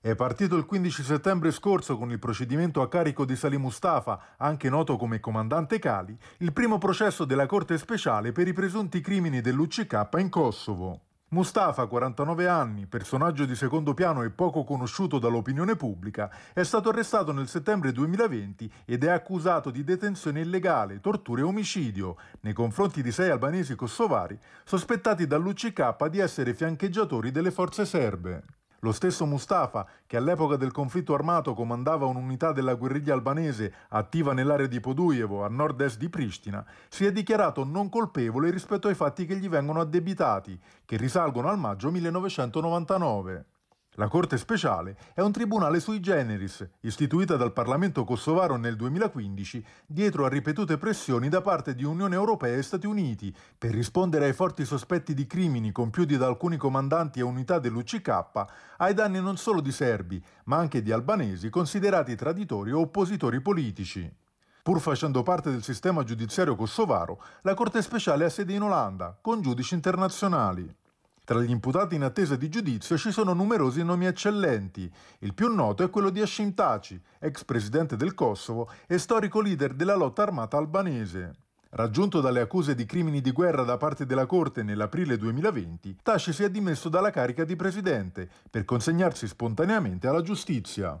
È partito il 15 settembre scorso con il procedimento a carico di Salim Mustafa, anche noto come comandante Cali, il primo processo della Corte speciale per i presunti crimini dell'UCK in Kosovo. Mustafa, 49 anni, personaggio di secondo piano e poco conosciuto dall'opinione pubblica, è stato arrestato nel settembre 2020 ed è accusato di detenzione illegale, tortura e omicidio nei confronti di sei albanesi kosovari sospettati dall'UCK di essere fiancheggiatori delle forze serbe. Lo stesso Mustafa, che all'epoca del conflitto armato comandava un'unità della guerriglia albanese attiva nell'area di Podujevo, a nord-est di Pristina, si è dichiarato non colpevole rispetto ai fatti che gli vengono addebitati, che risalgono al maggio 1999. La Corte speciale è un tribunale sui generis, istituita dal Parlamento kosovaro nel 2015 dietro a ripetute pressioni da parte di Unione Europea e Stati Uniti per rispondere ai forti sospetti di crimini compiuti da alcuni comandanti e unità dell'UCK ai danni non solo di serbi, ma anche di albanesi considerati traditori o oppositori politici. Pur facendo parte del sistema giudiziario kosovaro, la Corte speciale ha sede in Olanda, con giudici internazionali. Tra gli imputati in attesa di giudizio ci sono numerosi nomi eccellenti. Il più noto è quello di Hashim Taci, ex presidente del Kosovo e storico leader della lotta armata albanese. Raggiunto dalle accuse di crimini di guerra da parte della Corte nell'aprile 2020, Taci si è dimesso dalla carica di presidente per consegnarsi spontaneamente alla giustizia.